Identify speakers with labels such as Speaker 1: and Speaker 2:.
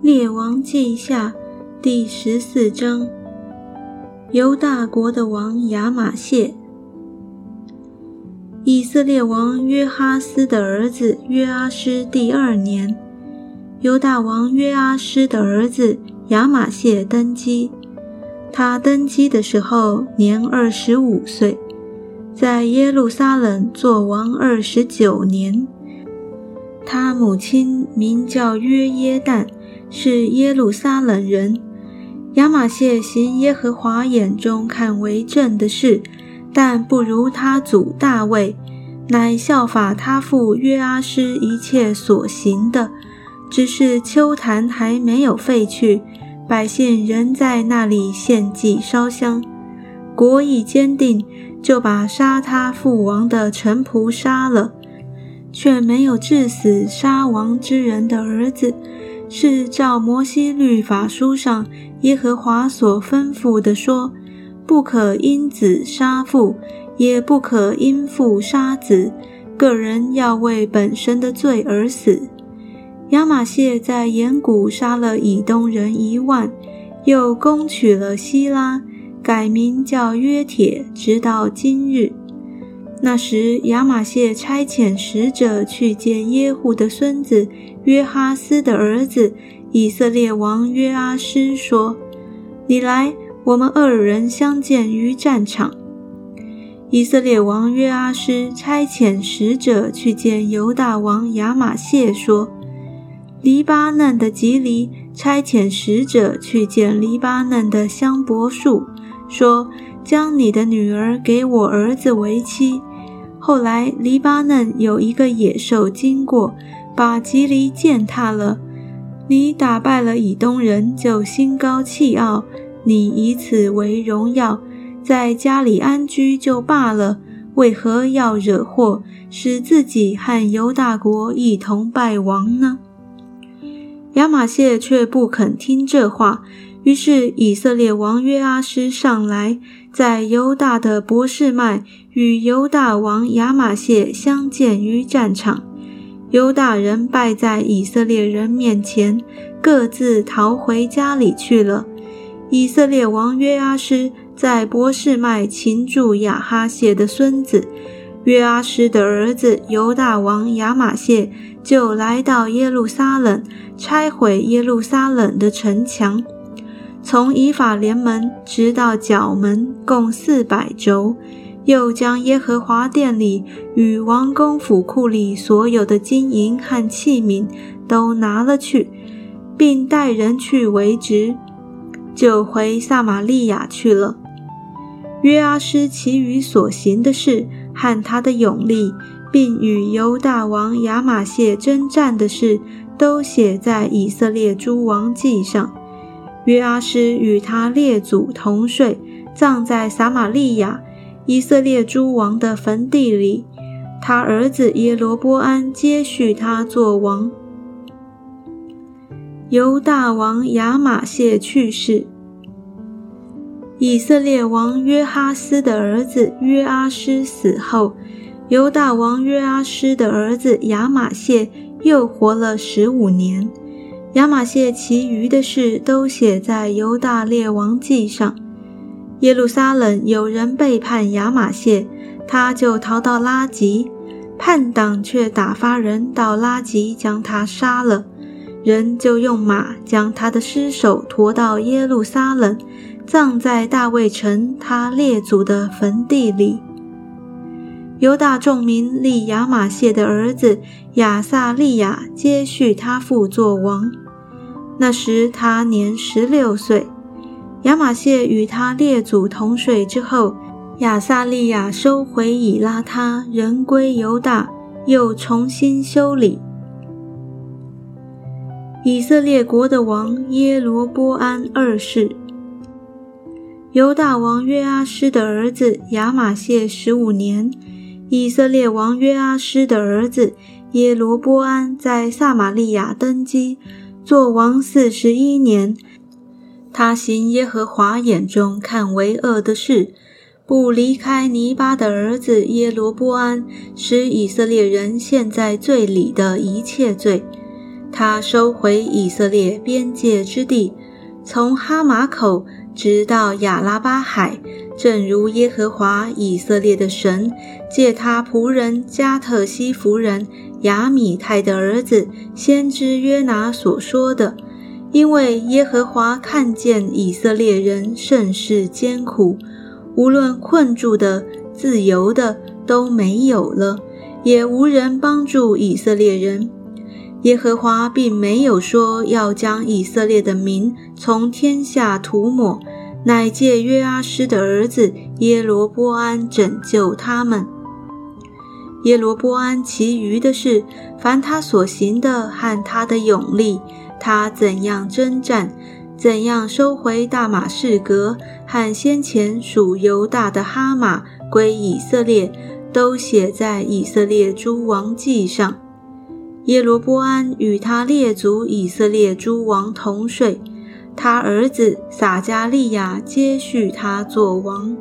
Speaker 1: 列王记下第十四章，犹大国的王亚玛谢，以色列王约哈斯的儿子约阿施第二年，犹大王约阿施的儿子亚玛谢登基。他登基的时候年二十五岁，在耶路撒冷做王二十九年。他母亲名叫约耶旦。是耶路撒冷人亚玛谢行耶和华眼中看为正的事，但不如他祖大卫，乃效法他父约阿施一切所行的。只是秋坛还没有废去，百姓仍在那里献祭烧香。国已坚定，就把杀他父王的臣仆杀了，却没有治死杀王之人的儿子。是照摩西律法书上耶和华所吩咐的说：不可因子杀父，也不可因父杀子，个人要为本身的罪而死。亚玛谢在岩谷杀了以东人一万，又攻取了希拉，改名叫约铁，直到今日。那时，亚玛谢差遣使者去见耶户的孙子约哈斯的儿子以色列王约阿施，说：“你来，我们二人相见于战场。”以色列王约阿施差遣使者去见犹大王亚玛谢，说：“黎巴嫩的吉黎差遣使者去见黎巴嫩的香柏树，说：将你的女儿给我儿子为妻。”后来，黎巴嫩有一个野兽经过，把吉黎践踏了。你打败了以东人，就心高气傲，你以此为荣耀，在家里安居就罢了。为何要惹祸，使自己和犹大国一同败亡呢？亚玛谢却不肯听这话。于是以色列王约阿施上来，在犹大的博士麦与犹大王亚玛谢相见于战场。犹大人败在以色列人面前，各自逃回家里去了。以色列王约阿施在博士麦擒住亚哈谢的孙子约阿施的儿子犹大王亚玛谢，就来到耶路撒冷，拆毁耶路撒冷的城墙。从以法联门直到角门，共四百轴。又将耶和华殿里与王宫府库里所有的金银和器皿都拿了去，并带人去为职，就回撒玛利亚去了。约阿施其余所行的事和他的勇力，并与犹大王亚玛谢征战的事，都写在以色列诸王记上。约阿施与他列祖同睡，葬在撒玛利亚以色列诸王的坟地里。他儿子耶罗波安接续他做王。犹大王亚玛谢去世，以色列王约哈斯的儿子约阿施死后，犹大王约阿施的儿子亚玛谢又活了十五年。亚玛谢其余的事都写在犹大列王记上。耶路撒冷有人背叛亚玛谢，他就逃到拉吉，叛党却打发人到拉吉将他杀了。人就用马将他的尸首驮到耶路撒冷，葬在大卫城他列祖的坟地里。犹大众民立亚玛谢的儿子亚撒利亚接续他父做王。那时他年十六岁。亚玛谢与他列祖同睡之后，亚撒利亚收回以拉他，人归犹大，又重新修理。以色列国的王耶罗波安二世。犹大王约阿施的儿子亚玛谢十五年。以色列王约阿施的儿子耶罗波安在撒玛利亚登基，做王四十一年。他行耶和华眼中看为恶的事，不离开尼巴的儿子耶罗波安，使以色列人陷在罪里的一切罪。他收回以色列边界之地，从哈马口直到亚拉巴海，正如耶和华以色列的神借他仆人加特西夫人雅米泰的儿子先知约拿所说的。因为耶和华看见以色列人甚是艰苦，无论困住的、自由的都没有了，也无人帮助以色列人。耶和华并没有说要将以色列的民从天下涂抹，乃借约阿施的儿子耶罗波安拯救他们。耶罗波安其余的事，凡他所行的和他的勇力。他怎样征战，怎样收回大马士革和先前属犹大的哈马归以色列，都写在以色列诸王记上。耶罗波安与他列祖以色列诸王同睡，他儿子撒加利亚接续他做王。